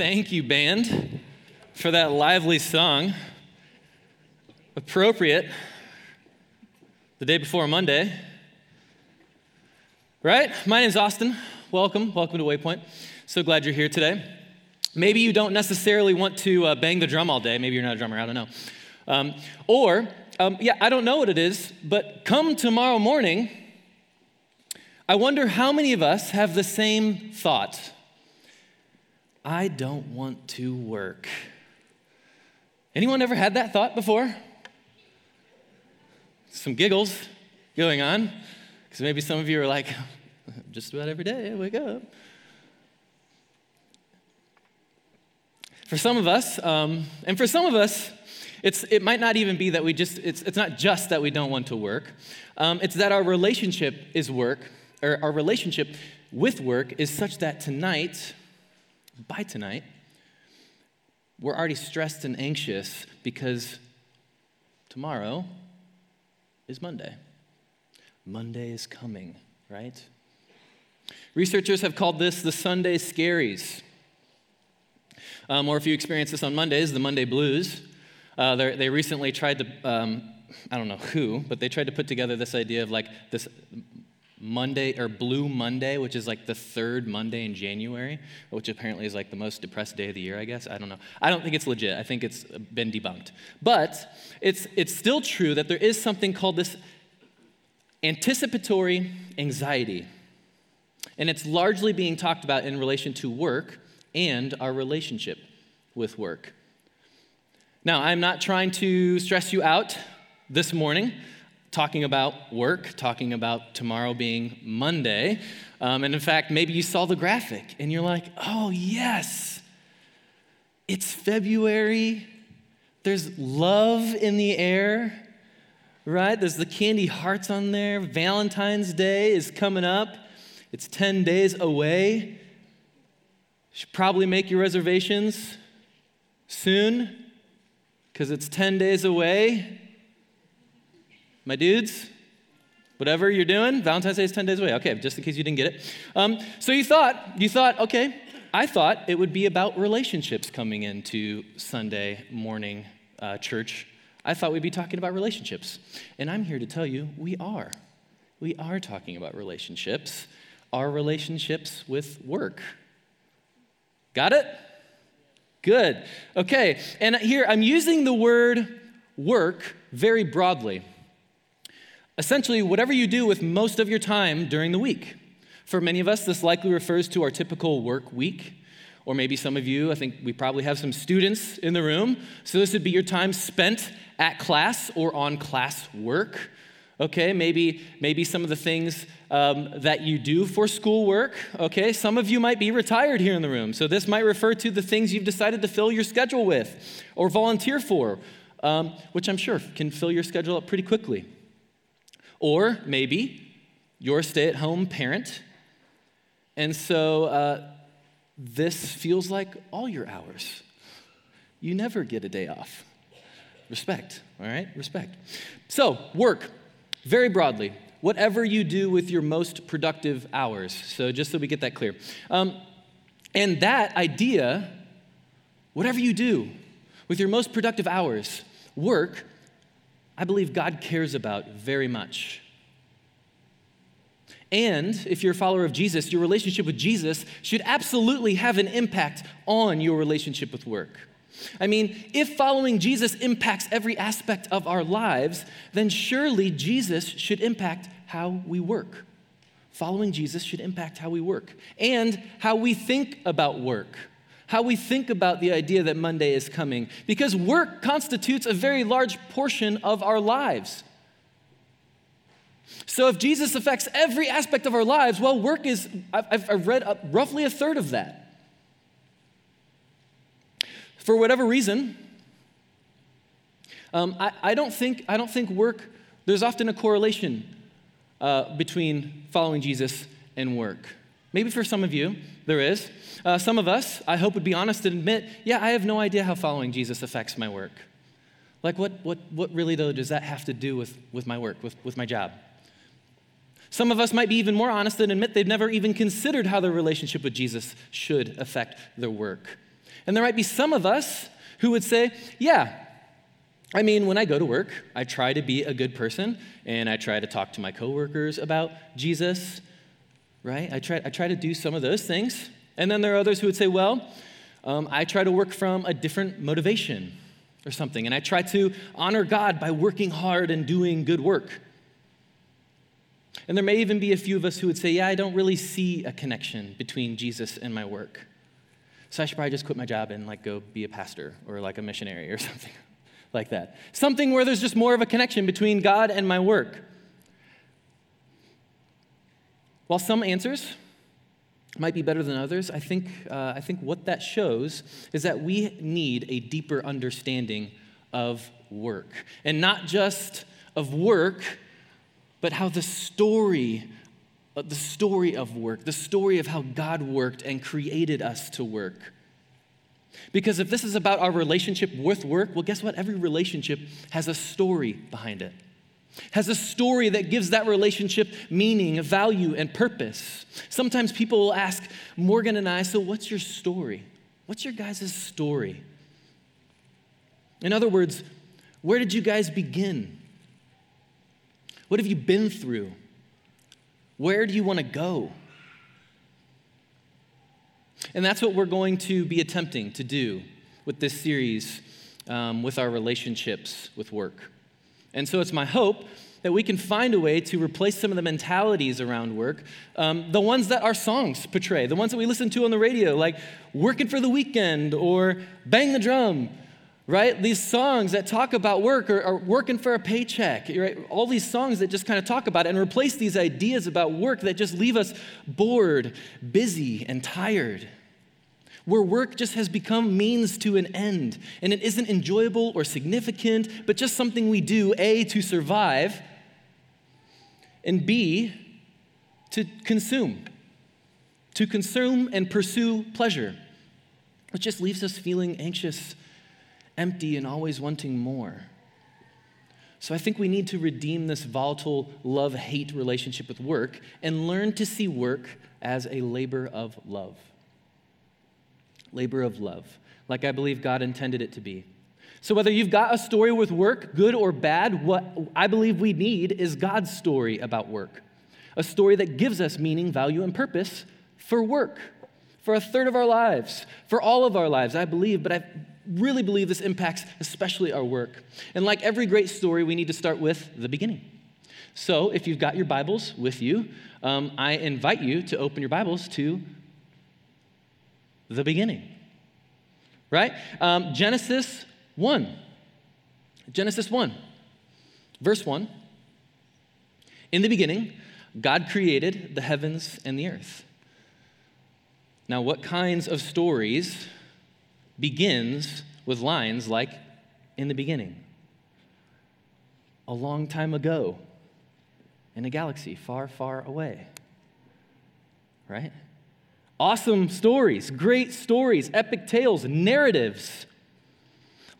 Thank you, band, for that lively song. Appropriate the day before Monday. Right? My name's Austin. Welcome. Welcome to Waypoint. So glad you're here today. Maybe you don't necessarily want to uh, bang the drum all day. Maybe you're not a drummer. I don't know. Um, or, um, yeah, I don't know what it is, but come tomorrow morning, I wonder how many of us have the same thought. I don't want to work. Anyone ever had that thought before? Some giggles going on, because maybe some of you are like, just about every day I wake up. For some of us, um, and for some of us, it's, it might not even be that we just, it's, it's not just that we don't want to work. Um, it's that our relationship is work, or our relationship with work is such that tonight, by tonight, we're already stressed and anxious because tomorrow is Monday. Monday is coming, right? Researchers have called this the Sunday scaries. Um, or if you experience this on Mondays, the Monday blues. Uh, they recently tried to, um, I don't know who, but they tried to put together this idea of like this Monday or Blue Monday, which is like the third Monday in January, which apparently is like the most depressed day of the year, I guess. I don't know. I don't think it's legit. I think it's been debunked. But it's, it's still true that there is something called this anticipatory anxiety. And it's largely being talked about in relation to work and our relationship with work. Now, I'm not trying to stress you out this morning talking about work, talking about tomorrow being Monday. Um, and in fact, maybe you saw the graphic and you're like, oh, yes, it's February. There's love in the air, right? There's the candy hearts on there. Valentine's Day is coming up, it's 10 days away. Should probably make your reservations soon because it's 10 days away. My dudes, whatever you're doing, Valentine's Day is 10 days away. Okay, just in case you didn't get it. Um, so you thought, you thought, okay, I thought it would be about relationships coming into Sunday morning uh, church. I thought we'd be talking about relationships. And I'm here to tell you we are. We are talking about relationships, our relationships with work. Got it? Good. Okay, and here I'm using the word work very broadly. Essentially, whatever you do with most of your time during the week. For many of us, this likely refers to our typical work week. Or maybe some of you, I think we probably have some students in the room. So this would be your time spent at class or on class work. Okay, maybe, maybe some of the things um, that you do for schoolwork. Okay, some of you might be retired here in the room, so this might refer to the things you've decided to fill your schedule with or volunteer for, um, which I'm sure can fill your schedule up pretty quickly. Or maybe you're a stay at home parent, and so uh, this feels like all your hours. You never get a day off. Respect, all right? Respect. So, work very broadly, whatever you do with your most productive hours. So, just so we get that clear. Um, and that idea, whatever you do with your most productive hours, work, I believe God cares about very much. And if you're a follower of Jesus, your relationship with Jesus should absolutely have an impact on your relationship with work. I mean, if following Jesus impacts every aspect of our lives, then surely Jesus should impact how we work. Following Jesus should impact how we work and how we think about work, how we think about the idea that Monday is coming, because work constitutes a very large portion of our lives. So if Jesus affects every aspect of our lives, well, work is, I've, I've read roughly a third of that. For whatever reason, um, I, I, don't think, I don't think work, there's often a correlation uh, between following Jesus and work. Maybe for some of you, there is. Uh, some of us, I hope, would be honest and admit, yeah, I have no idea how following Jesus affects my work. Like, what, what, what really, though, does that have to do with, with my work, with, with my job? Some of us might be even more honest and admit they've never even considered how their relationship with Jesus should affect their work. And there might be some of us who would say, yeah, I mean, when I go to work, I try to be a good person and I try to talk to my coworkers about Jesus, right? I try, I try to do some of those things. And then there are others who would say, well, um, I try to work from a different motivation or something, and I try to honor God by working hard and doing good work. And there may even be a few of us who would say, yeah, I don't really see a connection between Jesus and my work. So I should probably just quit my job and like go be a pastor or like a missionary or something like that. Something where there's just more of a connection between God and my work. While some answers might be better than others, I think, uh, I think what that shows is that we need a deeper understanding of work. And not just of work, but how the story, uh, the story of work, the story of how God worked and created us to work. Because if this is about our relationship with work, well, guess what? Every relationship has a story behind it, has a story that gives that relationship meaning, value, and purpose. Sometimes people will ask Morgan and I, so what's your story? What's your guys' story? In other words, where did you guys begin? What have you been through? Where do you want to go? And that's what we're going to be attempting to do with this series um, with our relationships with work. And so it's my hope that we can find a way to replace some of the mentalities around work, um, the ones that our songs portray, the ones that we listen to on the radio, like working for the weekend or bang the drum right? These songs that talk about work or, or, working for a paycheck, right? All these songs that just kind of talk about it and replace these ideas about work that just leave us bored, busy, and tired. Where work just has become means to an end, and it isn't enjoyable or significant, but just something we do, A, to survive, and B, to consume. To consume and pursue pleasure, which just leaves us feeling anxious empty and always wanting more. So I think we need to redeem this volatile love hate relationship with work and learn to see work as a labor of love. Labor of love, like I believe God intended it to be. So, whether you've got a story with work, good or bad, what I believe we need is God's story about work. A story that gives us meaning, value, and purpose for work, for a third of our lives, for all of our lives, I believe. But I really believe this impacts especially our work. And like every great story, we need to start with the beginning. So if you've got your Bibles with you, um, I invite you to open your Bibles to the beginning. Right? Um, Genesis 1. Genesis 1, verse 1. In the beginning, God created the heavens and the earth. Now, what kinds of stories begins with lines like, in the beginning, a long time ago, in a galaxy far, far away. Right? Awesome stories, great stories, epic tales, narratives.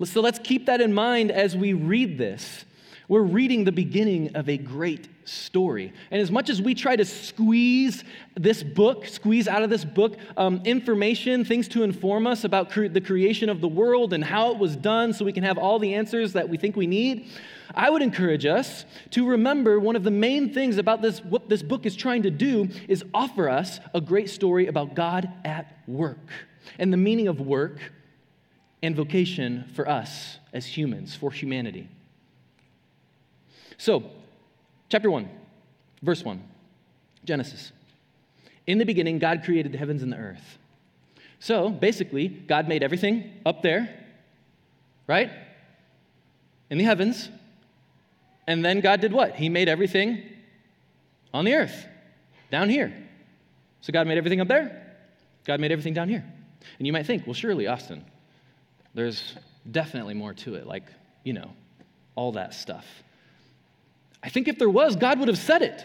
So let's keep that in mind as we read this. We're reading the beginning of a great story. And as much as we try to squeeze this book, squeeze out of this book um, information, things to inform us about cre- the creation of the world and how it was done so we can have all the answers that we think we need, I would encourage us to remember one of the main things about this, what this book is trying to do is offer us a great story about God at work and the meaning of work and vocation for us as humans, for humanity. So, chapter 1, verse 1, Genesis. In the beginning, God created the heavens and the earth. So, basically, God made everything up there, right? In the heavens. And then God did what? He made everything on the earth, down here. So, God made everything up there, God made everything down here. And you might think, well, surely, Austin, there's definitely more to it, like, you know, all that stuff. I think if there was, God would have said it.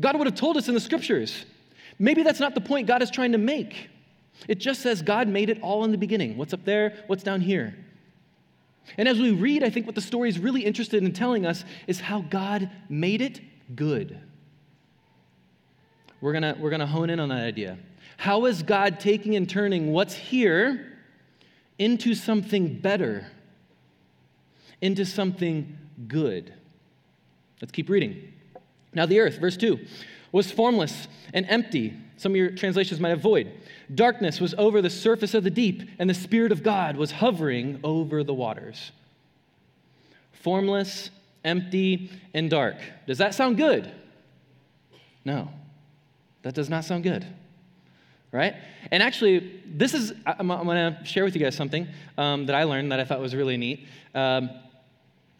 God would have told us in the scriptures. Maybe that's not the point God is trying to make. It just says God made it all in the beginning. What's up there? What's down here? And as we read, I think what the story is really interested in telling us is how God made it good. We're going we're going to hone in on that idea. How is God taking and turning what's here into something better, into something good? Let's keep reading. Now, the earth, verse 2, was formless and empty. Some of your translations might have void. Darkness was over the surface of the deep, and the Spirit of God was hovering over the waters. Formless, empty, and dark. Does that sound good? No, that does not sound good. Right? And actually, this is, I'm, I'm going to share with you guys something um, that I learned that I thought was really neat. Um,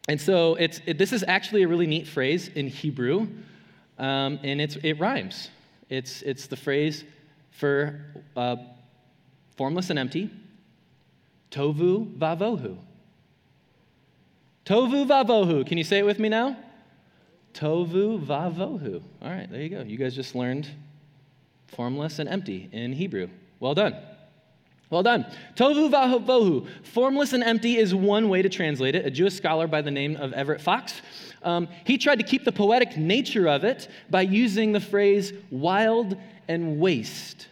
and so it's, it, this is actually a really neat phrase in Hebrew, um, and it's, it rhymes. It's, it's the phrase for uh, formless and empty, tovu vavohu. Tovu vavohu. Can you say it with me now? Tovu vavohu. All right, there you go. You guys just learned formless and empty in Hebrew. Well done. Well done. Tovu vavohu. Formless and empty is one way to translate it. A Jewish scholar by the name of Everett Fox. Um, he tried to keep the poetic nature of it by using the phrase wild and waste.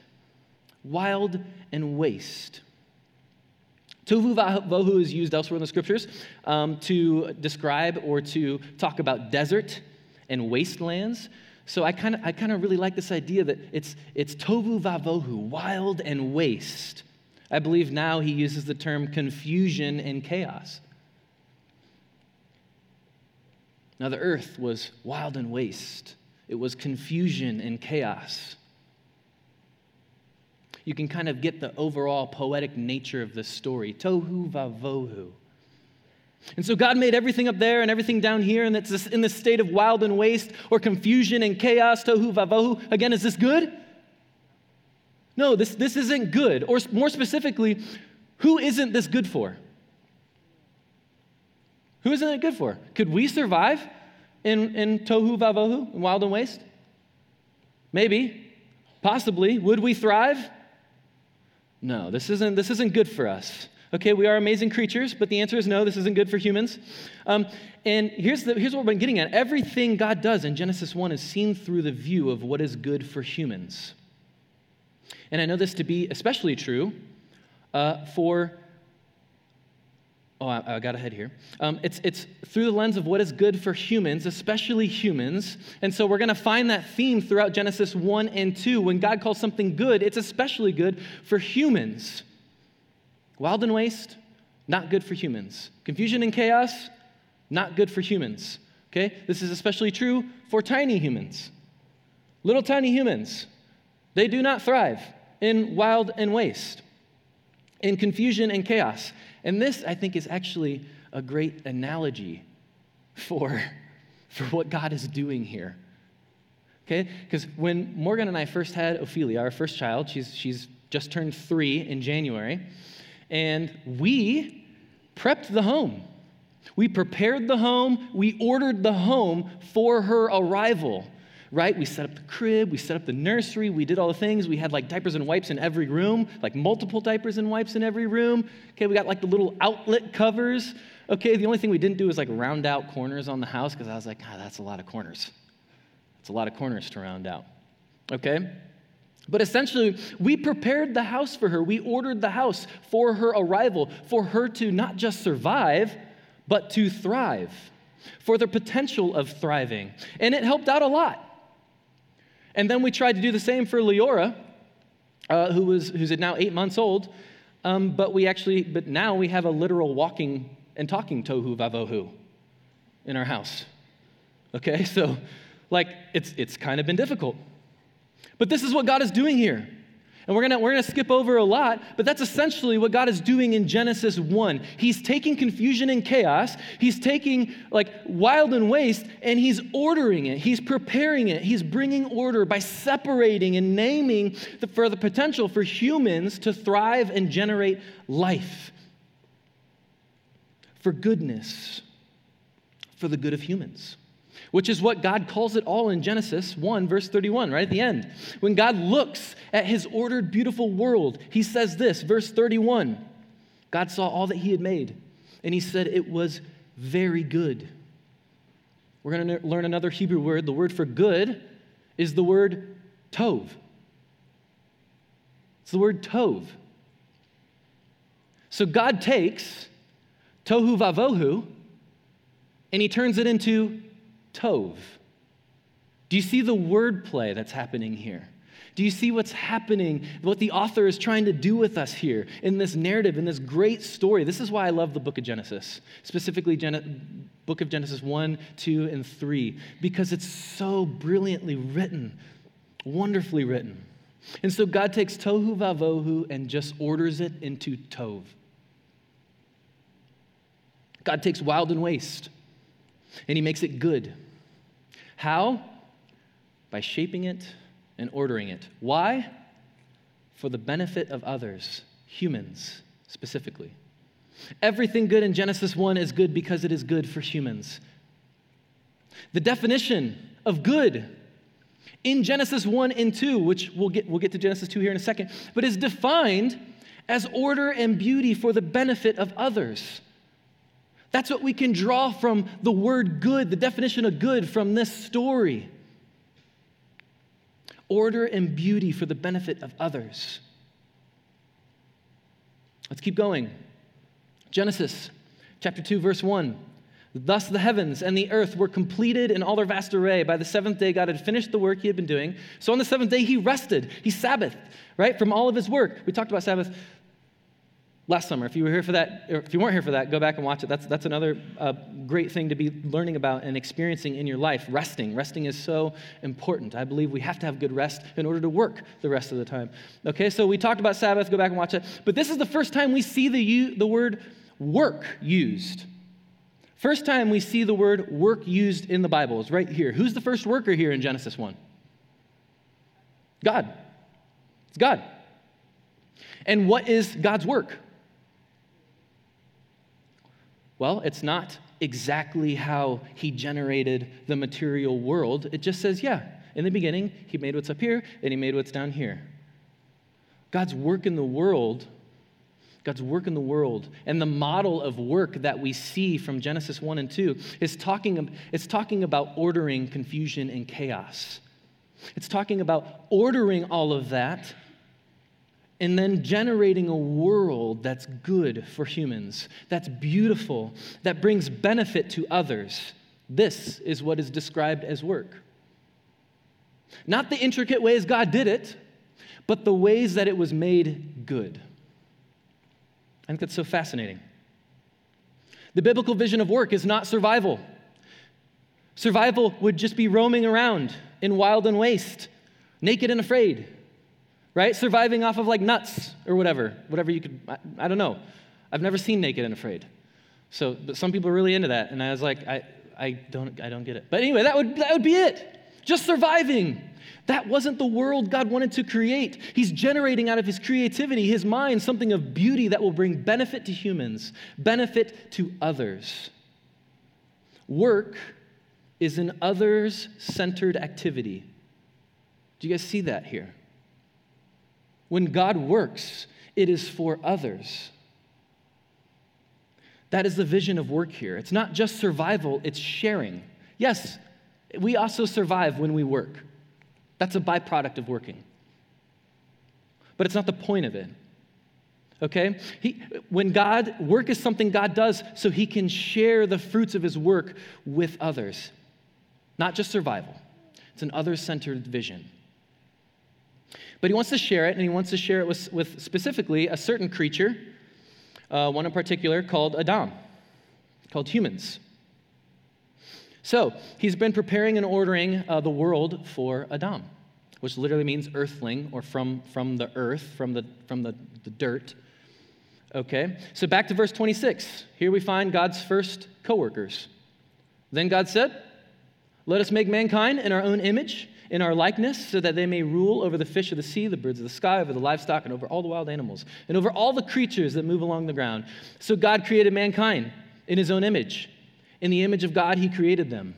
Wild and waste. Tovu vavohu is used elsewhere in the scriptures um, to describe or to talk about desert and wastelands. So I kind of I kind of really like this idea that it's it's tovu vavohu, wild and waste. I believe now he uses the term confusion and chaos. Now the earth was wild and waste. It was confusion and chaos you can kind of get the overall poetic nature of this story. Tohu vavohu. And so God made everything up there and everything down here, and it's in this state of wild and waste or confusion and chaos. Tohu vavohu. Again, is this good? No, this, this isn't good. Or more specifically, who isn't this good for? Who isn't it good for? Could we survive in, in tohu vavohu, in wild and waste? Maybe. Possibly. Would we thrive? No, this isn't, this isn't good for us. Okay, we are amazing creatures, but the answer is no, this isn't good for humans. Um, and here's, the, here's what we've been getting at everything God does in Genesis 1 is seen through the view of what is good for humans. And I know this to be especially true uh, for Oh, I, I got ahead here. Um, it's, it's through the lens of what is good for humans, especially humans. And so we're going to find that theme throughout Genesis 1 and 2. When God calls something good, it's especially good for humans. Wild and waste, not good for humans. Confusion and chaos, not good for humans. Okay? This is especially true for tiny humans. Little tiny humans, they do not thrive in wild and waste, in confusion and chaos. And this, I think, is actually a great analogy for, for what God is doing here. Okay? Because when Morgan and I first had Ophelia, our first child, she's, she's just turned three in January, and we prepped the home. We prepared the home, we ordered the home for her arrival right? We set up the crib, we set up the nursery, we did all the things. We had like diapers and wipes in every room, like multiple diapers and wipes in every room. Okay, we got like the little outlet covers. Okay, the only thing we didn't do was like round out corners on the house because I was like, ah, that's a lot of corners. It's a lot of corners to round out. Okay? But essentially, we prepared the house for her. We ordered the house for her arrival, for her to not just survive, but to thrive, for the potential of thriving. And it helped out a lot. And then we tried to do the same for Leora, uh, who was, who's now eight months old. Um, but we actually, but now we have a literal walking and talking tohu vavohu in our house. Okay, so like it's, it's kind of been difficult. But this is what God is doing here. And we're going to we're gonna skip over a lot, but that's essentially what God is doing in Genesis 1. He's taking confusion and chaos, He's taking like wild and waste, and He's ordering it. He's preparing it. He's bringing order by separating and naming the, for the potential for humans to thrive and generate life, for goodness, for the good of humans which is what God calls it all in Genesis 1, verse 31, right at the end. When God looks at his ordered, beautiful world, he says this, verse 31 God saw all that he had made, and he said it was very good. We're going to learn another Hebrew word. The word for good is the word tov. It's the word tov. So God takes tohu vavohu and he turns it into tov. Do you see the wordplay that's happening here? Do you see what's happening, what the author is trying to do with us here in this narrative, in this great story? This is why I love the book of Genesis, specifically Gen- book of Genesis 1, 2, and 3, because it's so brilliantly written, wonderfully written. And so God takes tohu vavohu and just orders it into tov. God takes wild and waste and he makes it good. How? By shaping it and ordering it. Why? For the benefit of others, humans specifically. Everything good in Genesis 1 is good because it is good for humans. The definition of good in Genesis 1 and 2, which we'll get, we'll get to Genesis 2 here in a second, but is defined as order and beauty for the benefit of others. That's what we can draw from the word good, the definition of good from this story. Order and beauty for the benefit of others. Let's keep going. Genesis chapter 2, verse 1. Thus the heavens and the earth were completed in all their vast array. By the seventh day, God had finished the work he had been doing. So on the seventh day, he rested. He Sabbathed, right, from all of his work. We talked about Sabbath last summer. If you were here for that, if you weren't here for that, go back and watch it. That's, that's another uh, great thing to be learning about and experiencing in your life. Resting. Resting is so important. I believe we have to have good rest in order to work the rest of the time. Okay, so we talked about Sabbath. Go back and watch it. But this is the first time we see the, the word work used. First time we see the word work used in the Bible is right here. Who's the first worker here in Genesis 1? God. It's God. And what is God's work? Well, it's not exactly how he generated the material world. It just says, yeah, in the beginning, he made what's up here and he made what's down here. God's work in the world, God's work in the world, and the model of work that we see from Genesis 1 and 2 is talking, it's talking about ordering confusion and chaos. It's talking about ordering all of that and then generating a world that's good for humans, that's beautiful, that brings benefit to others. This is what is described as work. Not the intricate ways God did it, but the ways that it was made good. I think that's so fascinating. The biblical vision of work is not survival. Survival would just be roaming around in wild and waste, naked and afraid right? Surviving off of like nuts or whatever, whatever you could, I, I don't know. I've never seen Naked and Afraid. So, but some people are really into that, and I was like, I, I, don't, I don't get it. But anyway, that would, that would be it. Just surviving. That wasn't the world God wanted to create. He's generating out of his creativity, his mind, something of beauty that will bring benefit to humans, benefit to others. Work is an others centered activity. Do you guys see that here? When God works, it is for others. That is the vision of work here. It's not just survival, it's sharing. Yes, we also survive when we work. That's a byproduct of working. But it's not the point of it. Okay? He, when God, work is something God does so he can share the fruits of his work with others, not just survival. It's an other centered vision. But he wants to share it, and he wants to share it with, with specifically a certain creature, uh, one in particular called Adam, called humans. So he's been preparing and ordering uh, the world for Adam, which literally means earthling or from, from the earth, from, the, from the, the dirt. Okay, so back to verse 26. Here we find God's first co workers. Then God said, Let us make mankind in our own image in our likeness, so that they may rule over the fish of the sea, the birds of the sky, over the livestock, and over all the wild animals, and over all the creatures that move along the ground. So God created mankind in his own image. In the image of God, he created them.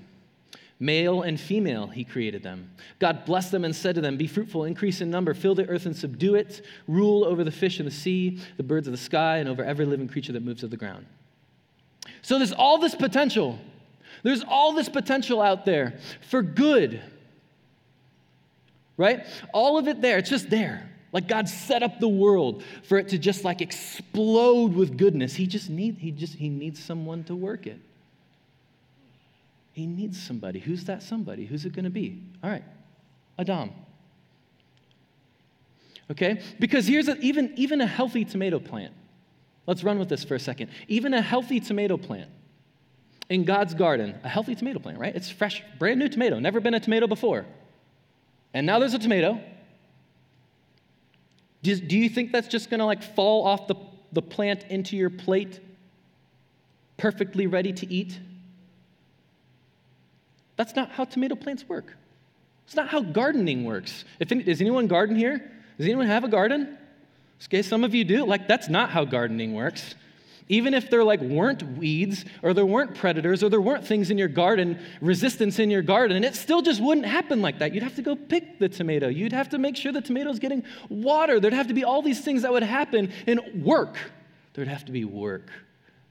Male and female, he created them. God blessed them and said to them, Be fruitful, increase in number, fill the earth and subdue it, rule over the fish in the sea, the birds of the sky, and over every living creature that moves of the ground. So there's all this potential. There's all this potential out there for good right? All of it there, it's just there. Like God set up the world for it to just like explode with goodness. He just needs he just he needs someone to work it. He needs somebody. Who's that somebody? Who's it going to be? All right. Adam. Okay? Because here's a, even even a healthy tomato plant. Let's run with this for a second. Even a healthy tomato plant in God's garden, a healthy tomato plant, right? It's fresh, brand new tomato, never been a tomato before. And now there's a tomato. Do, do you think that's just gonna like fall off the, the plant into your plate, perfectly ready to eat? That's not how tomato plants work. It's not how gardening works. If any, does anyone garden here? Does anyone have a garden? Okay, some of you do. Like, that's not how gardening works. Even if there like weren't weeds or there weren't predators or there weren't things in your garden, resistance in your garden, it still just wouldn't happen like that. You'd have to go pick the tomato. You'd have to make sure the tomato's getting water. There'd have to be all these things that would happen and work. There'd have to be work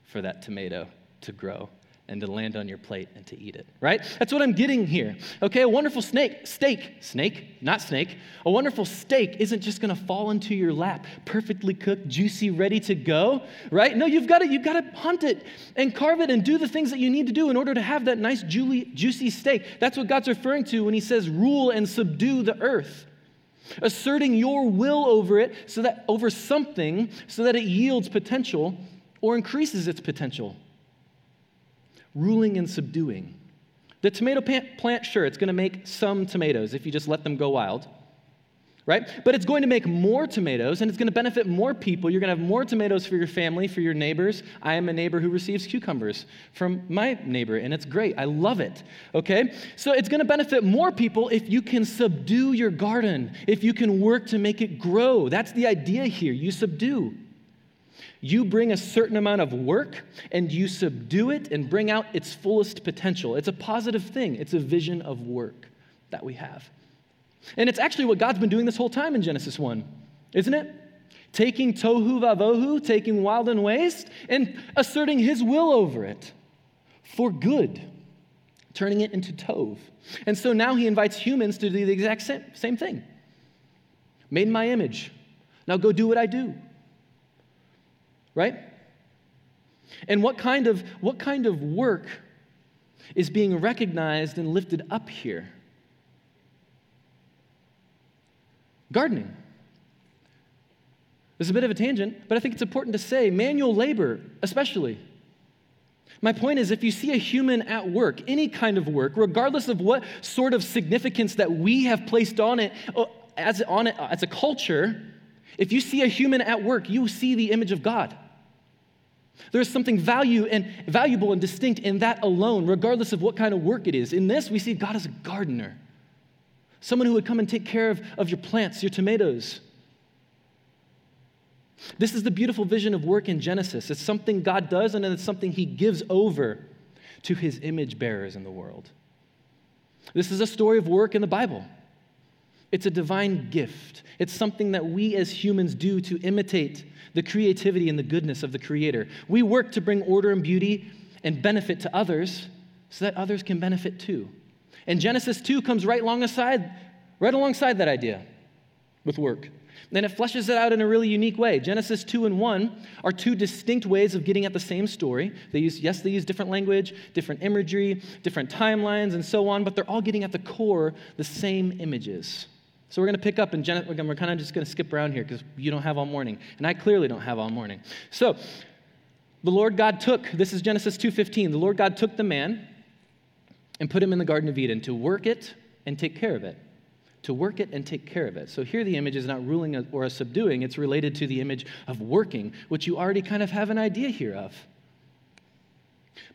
for that tomato to grow and to land on your plate and to eat it, right? That's what I'm getting here. Okay, a wonderful snake, steak, snake, not snake, a wonderful steak isn't just gonna fall into your lap, perfectly cooked, juicy, ready to go, right? No, you've gotta, you've gotta hunt it and carve it and do the things that you need to do in order to have that nice, juicy steak. That's what God's referring to when he says rule and subdue the earth asserting your will over it so that over something so that it yields potential or increases its potential ruling and subduing. The tomato plant, sure, it's going to make some tomatoes if you just let them go wild, right? But it's going to make more tomatoes and it's going to benefit more people. You're going to have more tomatoes for your family, for your neighbors. I am a neighbor who receives cucumbers from my neighbor, and it's great. I love it, okay? So it's going to benefit more people if you can subdue your garden, if you can work to make it grow. That's the idea here. You subdue. You bring a certain amount of work and you subdue it and bring out its fullest potential. It's a positive thing, it's a vision of work that we have. And it's actually what God's been doing this whole time in Genesis 1, isn't it? Taking tohu vavohu, taking wild and waste, and asserting his will over it for good, turning it into tov. And so now he invites humans to do the exact same, same thing. Made in my image. Now go do what I do right? And what kind of, what kind of work is being recognized and lifted up here? Gardening. There's a bit of a tangent, but I think it's important to say manual labor, especially. My point is if you see a human at work, any kind of work, regardless of what sort of significance that we have placed on it uh, as, on it, as a culture, if you see a human at work, you see the image of God. There's something value and valuable and distinct in that alone, regardless of what kind of work it is. In this, we see God as a gardener, someone who would come and take care of, of your plants, your tomatoes. This is the beautiful vision of work in Genesis. It's something God does, and it's something He gives over to His image bearers in the world. This is a story of work in the Bible. It's a divine gift. It's something that we as humans do to imitate the creativity and the goodness of the Creator. We work to bring order and beauty and benefit to others so that others can benefit too. And Genesis 2 comes right alongside, right alongside that idea with work. Then it fleshes it out in a really unique way. Genesis 2 and 1 are two distinct ways of getting at the same story. They use, yes, they use different language, different imagery, different timelines, and so on, but they're all getting at the core the same images. So we're going to pick up and Gen- we're kind of just going to skip around here because you don't have all morning, and I clearly don't have all morning. So the Lord God took this is Genesis 2:15. The Lord God took the man and put him in the Garden of Eden to work it and take care of it. To work it and take care of it. So here the image is not ruling or subduing, it's related to the image of working, which you already kind of have an idea here of.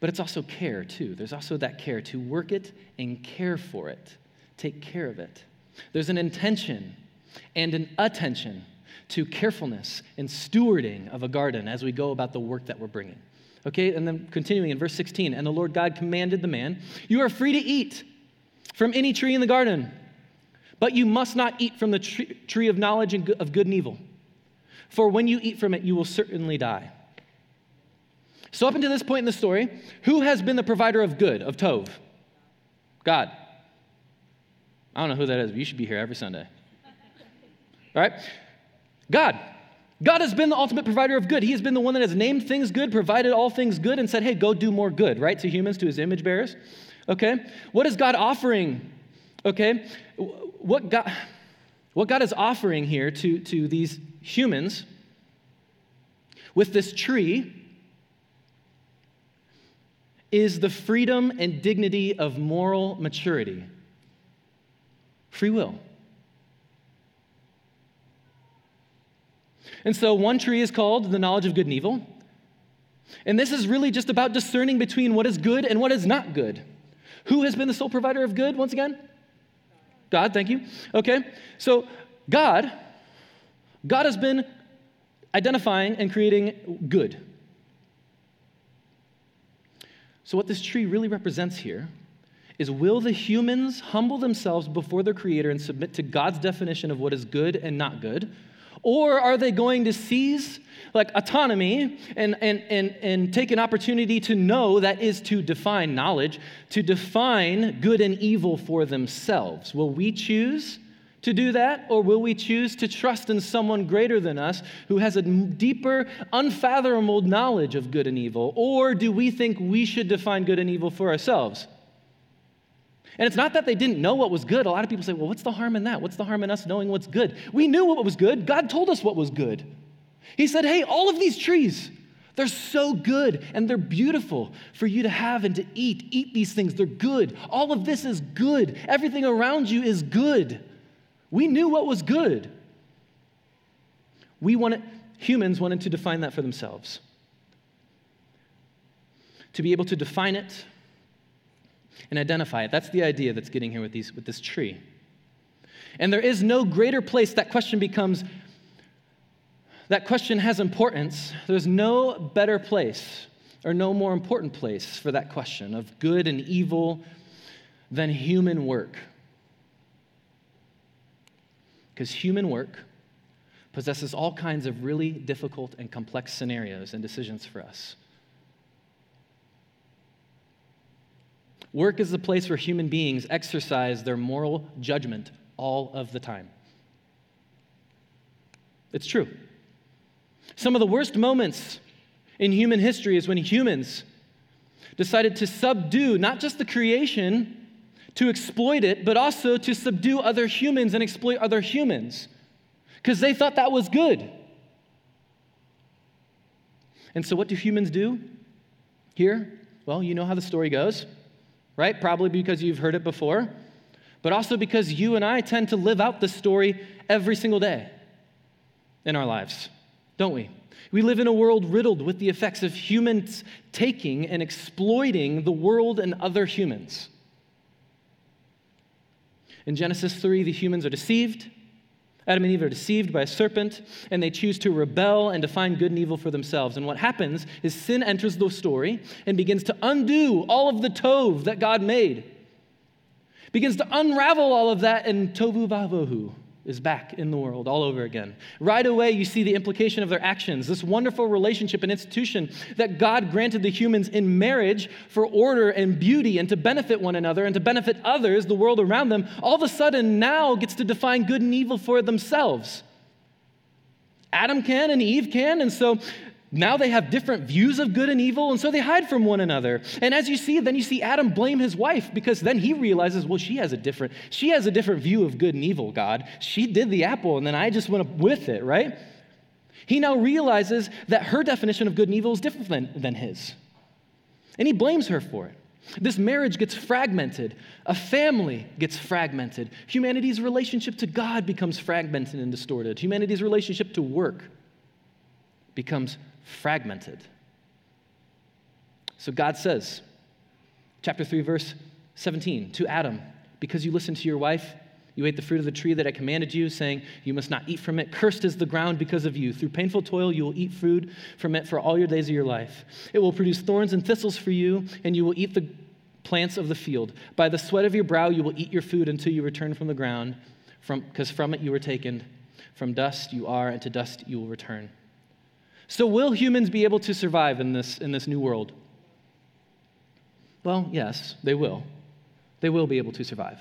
But it's also care too. There's also that care to work it and care for it, take care of it. There's an intention and an attention to carefulness and stewarding of a garden as we go about the work that we're bringing. Okay, and then continuing in verse 16, and the Lord God commanded the man, You are free to eat from any tree in the garden, but you must not eat from the tree of knowledge of good and evil. For when you eat from it, you will certainly die. So, up until this point in the story, who has been the provider of good, of Tov? God. I don't know who that is, but you should be here every Sunday. All right? God. God has been the ultimate provider of good. He has been the one that has named things good, provided all things good, and said, hey, go do more good, right? To humans, to his image bearers. Okay? What is God offering? Okay? What God, what God is offering here to, to these humans with this tree is the freedom and dignity of moral maturity. Free will. And so one tree is called the knowledge of good and evil. And this is really just about discerning between what is good and what is not good. Who has been the sole provider of good, once again? God, thank you. Okay, so God, God has been identifying and creating good. So, what this tree really represents here is will the humans humble themselves before their creator and submit to God's definition of what is good and not good? Or are they going to seize like autonomy and, and, and, and take an opportunity to know that is to define knowledge, to define good and evil for themselves? Will we choose to do that, or will we choose to trust in someone greater than us who has a deeper, unfathomable knowledge of good and evil? Or do we think we should define good and evil for ourselves? And it's not that they didn't know what was good. A lot of people say, well, what's the harm in that? What's the harm in us knowing what's good? We knew what was good. God told us what was good. He said, hey, all of these trees, they're so good and they're beautiful for you to have and to eat. Eat these things, they're good. All of this is good. Everything around you is good. We knew what was good. We wanted, humans wanted to define that for themselves. To be able to define it and identify it. That's the idea that's getting here with, these, with this tree. And there is no greater place that question becomes, that question has importance. There's no better place or no more important place for that question of good and evil than human work. Because human work possesses all kinds of really difficult and complex scenarios and decisions for us. Work is the place where human beings exercise their moral judgment all of the time. It's true. Some of the worst moments in human history is when humans decided to subdue not just the creation to exploit it, but also to subdue other humans and exploit other humans because they thought that was good. And so, what do humans do here? Well, you know how the story goes right? Probably because you've heard it before, but also because you and I tend to live out this story every single day in our lives, don't we? We live in a world riddled with the effects of humans taking and exploiting the world and other humans. In Genesis 3, the humans are deceived. Adam and Eve are deceived by a serpent, and they choose to rebel and define good and evil for themselves. And what happens is sin enters the story and begins to undo all of the tov that God made, begins to unravel all of that, in tovu vavohu is back in the world all over again. Right away, you see the implication of their actions, this wonderful relationship and institution that God granted the humans in marriage for order and beauty and to benefit one another and to benefit others, the world around them, all of a sudden now gets to define good and evil for themselves. Adam can and Eve can, and so now they have different views of good and evil, and so they hide from one another. And as you see, then you see Adam blame his wife because then he realizes, well, she has a different, she has a different view of good and evil, God. She did the apple, and then I just went with it, right? He now realizes that her definition of good and evil is different than, than his. And he blames her for it. This marriage gets fragmented. A family gets fragmented. Humanity's relationship to God becomes fragmented and distorted. Humanity's relationship to work becomes fragmented. So God says, chapter 3, verse 17, to Adam, because you listened to your wife, you ate the fruit of the tree that I commanded you, saying, You must not eat from it. Cursed is the ground because of you. Through painful toil, you will eat food from it for all your days of your life. It will produce thorns and thistles for you, and you will eat the plants of the field. By the sweat of your brow, you will eat your food until you return from the ground, because from, from it you were taken. From dust you are, and to dust you will return. So, will humans be able to survive in this, in this new world? Well, yes, they will. They will be able to survive.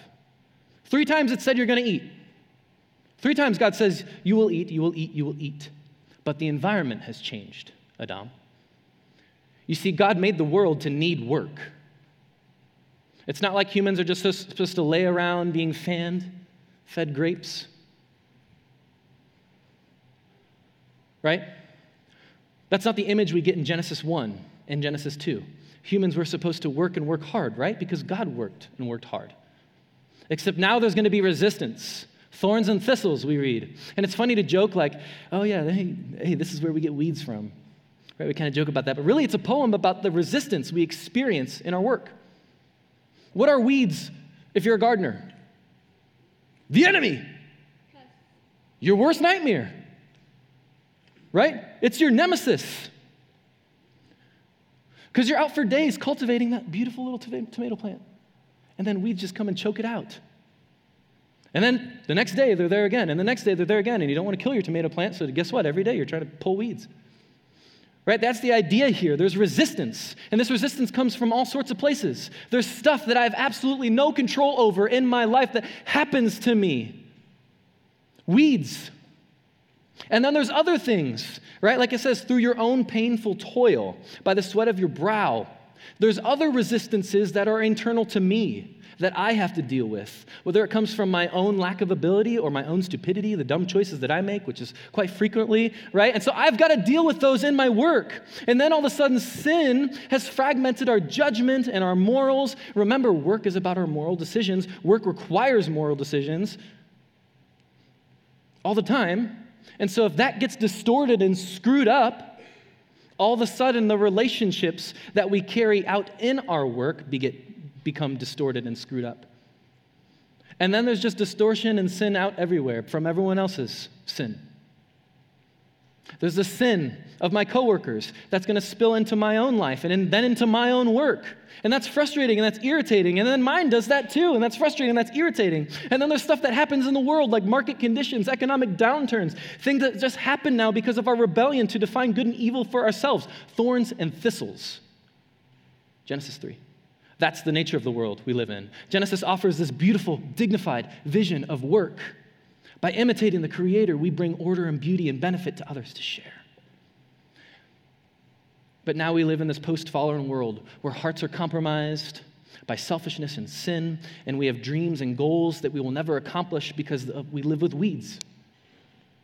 Three times it said you're going to eat. Three times God says, You will eat, you will eat, you will eat. But the environment has changed, Adam. You see, God made the world to need work. It's not like humans are just supposed to lay around being fanned, fed grapes. Right? That's not the image we get in Genesis 1 and Genesis 2. Humans were supposed to work and work hard, right? Because God worked and worked hard. Except now there's going to be resistance. Thorns and thistles, we read. And it's funny to joke like, oh, yeah, hey, hey this is where we get weeds from. Right? We kind of joke about that. But really, it's a poem about the resistance we experience in our work. What are weeds if you're a gardener? The enemy. Your worst nightmare. Right? It's your nemesis. Because you're out for days cultivating that beautiful little tomato plant. And then weeds just come and choke it out. And then the next day they're there again, and the next day they're there again, and you don't want to kill your tomato plant, so guess what? Every day you're trying to pull weeds. Right? That's the idea here. There's resistance, and this resistance comes from all sorts of places. There's stuff that I have absolutely no control over in my life that happens to me. Weeds. And then there's other things, right? Like it says, through your own painful toil, by the sweat of your brow. There's other resistances that are internal to me that I have to deal with, whether it comes from my own lack of ability or my own stupidity, the dumb choices that I make, which is quite frequently, right? And so I've got to deal with those in my work. And then all of a sudden, sin has fragmented our judgment and our morals. Remember, work is about our moral decisions, work requires moral decisions all the time. And so if that gets distorted and screwed up, all of a sudden the relationships that we carry out in our work become distorted and screwed up. And then there's just distortion and sin out everywhere from everyone else's sin. There's the sin of my coworkers that's going to spill into my own life and then into my own work. And that's frustrating and that's irritating. And then mine does that too, and that's frustrating and that's irritating. And then there's stuff that happens in the world like market conditions, economic downturns, things that just happen now because of our rebellion to define good and evil for ourselves thorns and thistles. Genesis 3. That's the nature of the world we live in. Genesis offers this beautiful, dignified vision of work. By imitating the Creator, we bring order and beauty and benefit to others to share. But now we live in this post fallen world where hearts are compromised by selfishness and sin, and we have dreams and goals that we will never accomplish because we live with weeds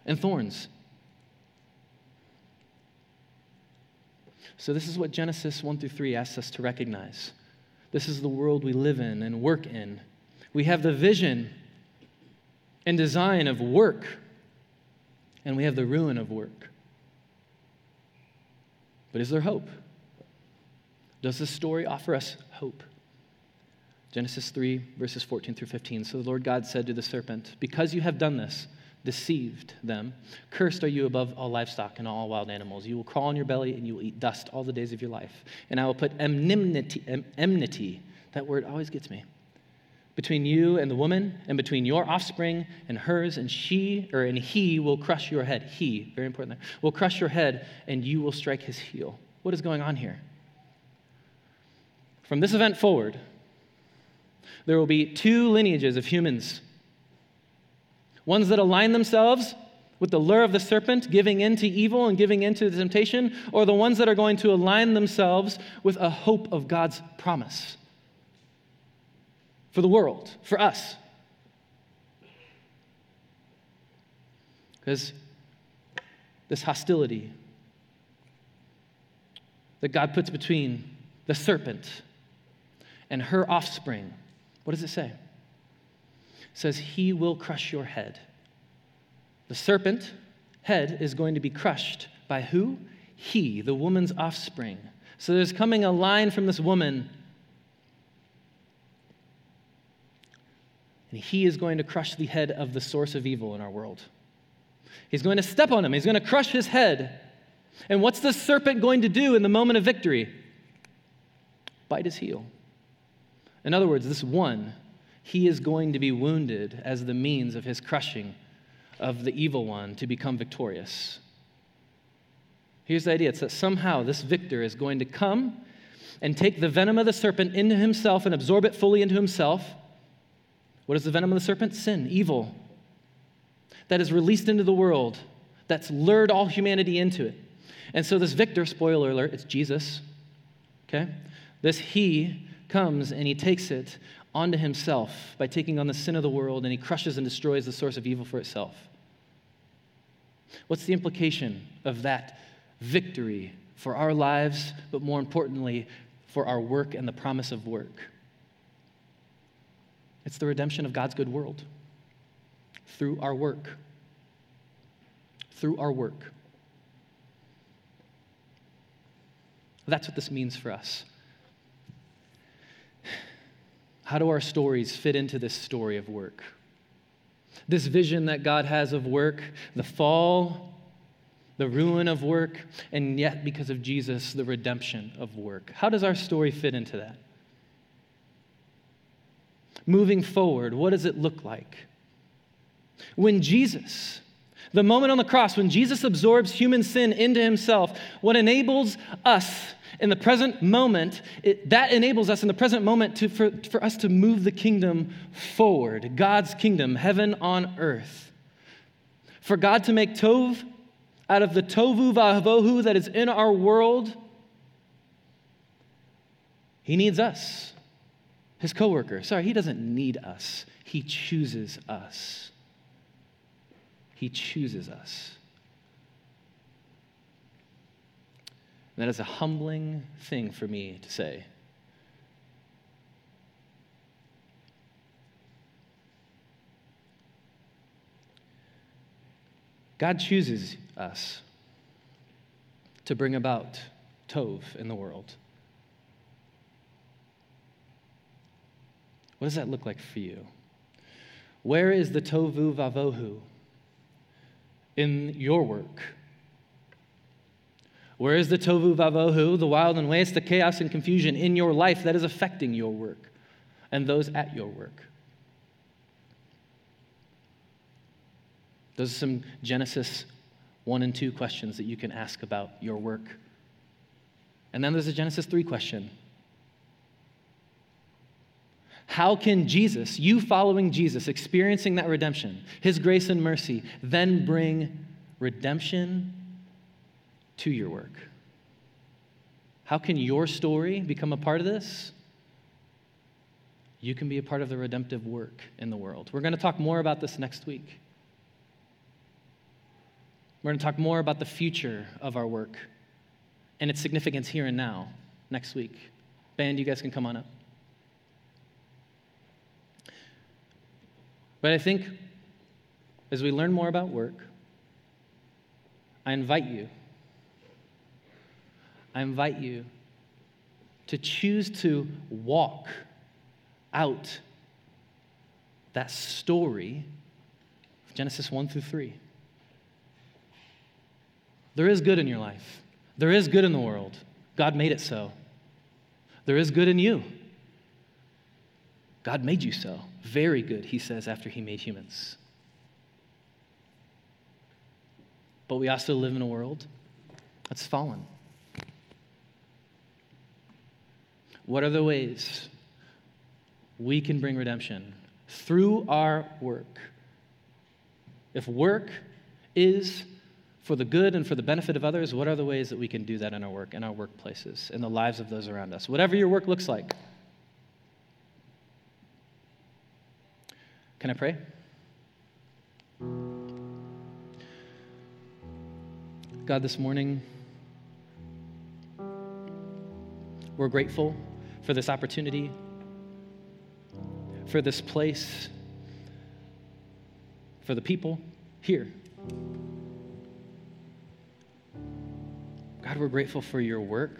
and thorns. So, this is what Genesis 1 through 3 asks us to recognize. This is the world we live in and work in. We have the vision and design of work, and we have the ruin of work. But is there hope? Does this story offer us hope? Genesis 3, verses 14 through 15. So the Lord God said to the serpent, Because you have done this, deceived them. Cursed are you above all livestock and all wild animals. You will crawl on your belly and you will eat dust all the days of your life. And I will put enmity, enmity that word always gets me, between you and the woman, and between your offspring and hers, and she, or and he will crush your head. He, very important there, will crush your head, and you will strike his heel. What is going on here? From this event forward, there will be two lineages of humans ones that align themselves with the lure of the serpent, giving in to evil and giving in to the temptation, or the ones that are going to align themselves with a hope of God's promise for the world, for us. Because this hostility that God puts between the serpent and her offspring, what does it say? says, He will crush your head. The serpent head is going to be crushed by who? He, the woman's offspring. So there's coming a line from this woman, and he is going to crush the head of the source of evil in our world. He's going to step on him, he's going to crush his head. And what's the serpent going to do in the moment of victory? Bite his heel. In other words, this one he is going to be wounded as the means of his crushing of the evil one to become victorious. Here's the idea it's that somehow this victor is going to come and take the venom of the serpent into himself and absorb it fully into himself. What is the venom of the serpent? Sin, evil. that is released into the world that's lured all humanity into it. And so, this victor, spoiler alert, it's Jesus, okay? This he comes and he takes it onto himself by taking on the sin of the world and he crushes and destroys the source of evil for itself. What's the implication of that victory for our lives, but more importantly, for our work and the promise of work? It's the redemption of God's good world through our work. Through our work. That's what this means for us. How do our stories fit into this story of work? This vision that God has of work, the fall, the ruin of work, and yet, because of Jesus, the redemption of work. How does our story fit into that? Moving forward, what does it look like? When Jesus, the moment on the cross, when Jesus absorbs human sin into himself, what enables us in the present moment, it, that enables us in the present moment to, for, for us to move the kingdom forward, God's kingdom, heaven on earth. For God to make Tov out of the tovu vavohu that is in our world, He needs us, His coworker. Sorry, He doesn't need us, He chooses us. He chooses us. And that is a humbling thing for me to say. God chooses us to bring about Tov in the world. What does that look like for you? Where is the Tovu Vavohu in your work? Where is the tovu vavohu, the wild and waste, the chaos and confusion in your life that is affecting your work and those at your work? Those are some Genesis 1 and 2 questions that you can ask about your work. And then there's a Genesis 3 question How can Jesus, you following Jesus, experiencing that redemption, his grace and mercy, then bring redemption to your work. How can your story become a part of this? You can be a part of the redemptive work in the world. We're going to talk more about this next week. We're going to talk more about the future of our work and its significance here and now next week. Band, you guys can come on up. But I think as we learn more about work, I invite you I invite you to choose to walk out that story of Genesis 1 through 3. There is good in your life, there is good in the world. God made it so. There is good in you. God made you so. Very good, he says after he made humans. But we also live in a world that's fallen. What are the ways we can bring redemption? Through our work. If work is for the good and for the benefit of others, what are the ways that we can do that in our work, in our workplaces, in the lives of those around us? Whatever your work looks like. Can I pray? God, this morning, we're grateful for this opportunity, for this place, for the people here. God, we're grateful for your work,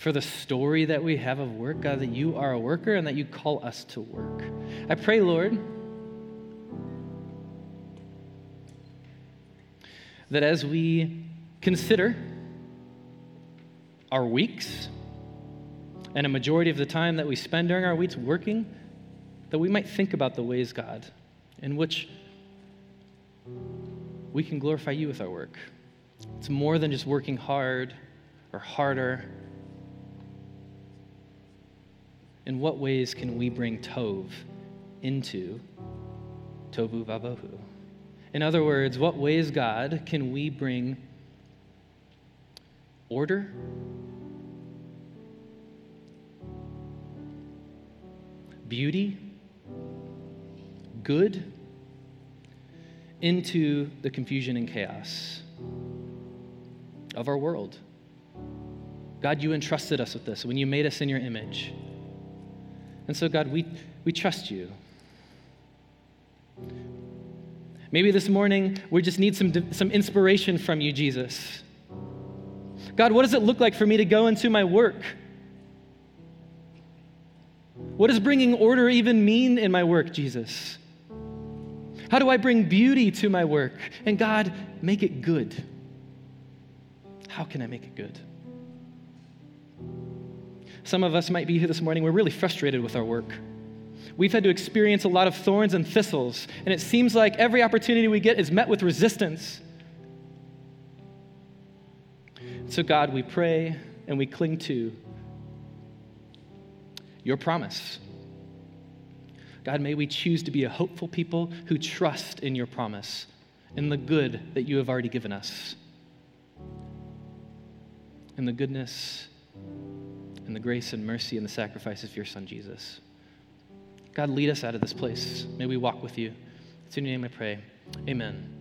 for the story that we have of work, God, that you are a worker and that you call us to work. I pray, Lord, that as we consider our weeks and a majority of the time that we spend during our weeks working, that we might think about the ways, God, in which we can glorify you with our work. It's more than just working hard or harder. In what ways can we bring Tov into tovu vavohu. In other words, what ways, God, can we bring order? Beauty? Good? Into the confusion and chaos of our world. God, you entrusted us with this when you made us in your image. And so, God, we, we trust you. Maybe this morning we just need some, some inspiration from you, Jesus. God, what does it look like for me to go into my work? What does bringing order even mean in my work, Jesus? How do I bring beauty to my work? And God, make it good. How can I make it good? Some of us might be here this morning, we're really frustrated with our work. We've had to experience a lot of thorns and thistles, and it seems like every opportunity we get is met with resistance. So, God, we pray and we cling to your promise. God, may we choose to be a hopeful people who trust in your promise, in the good that you have already given us, in the goodness and the grace and mercy and the sacrifice of your Son, Jesus. God, lead us out of this place. May we walk with you. It's in your name I pray. Amen.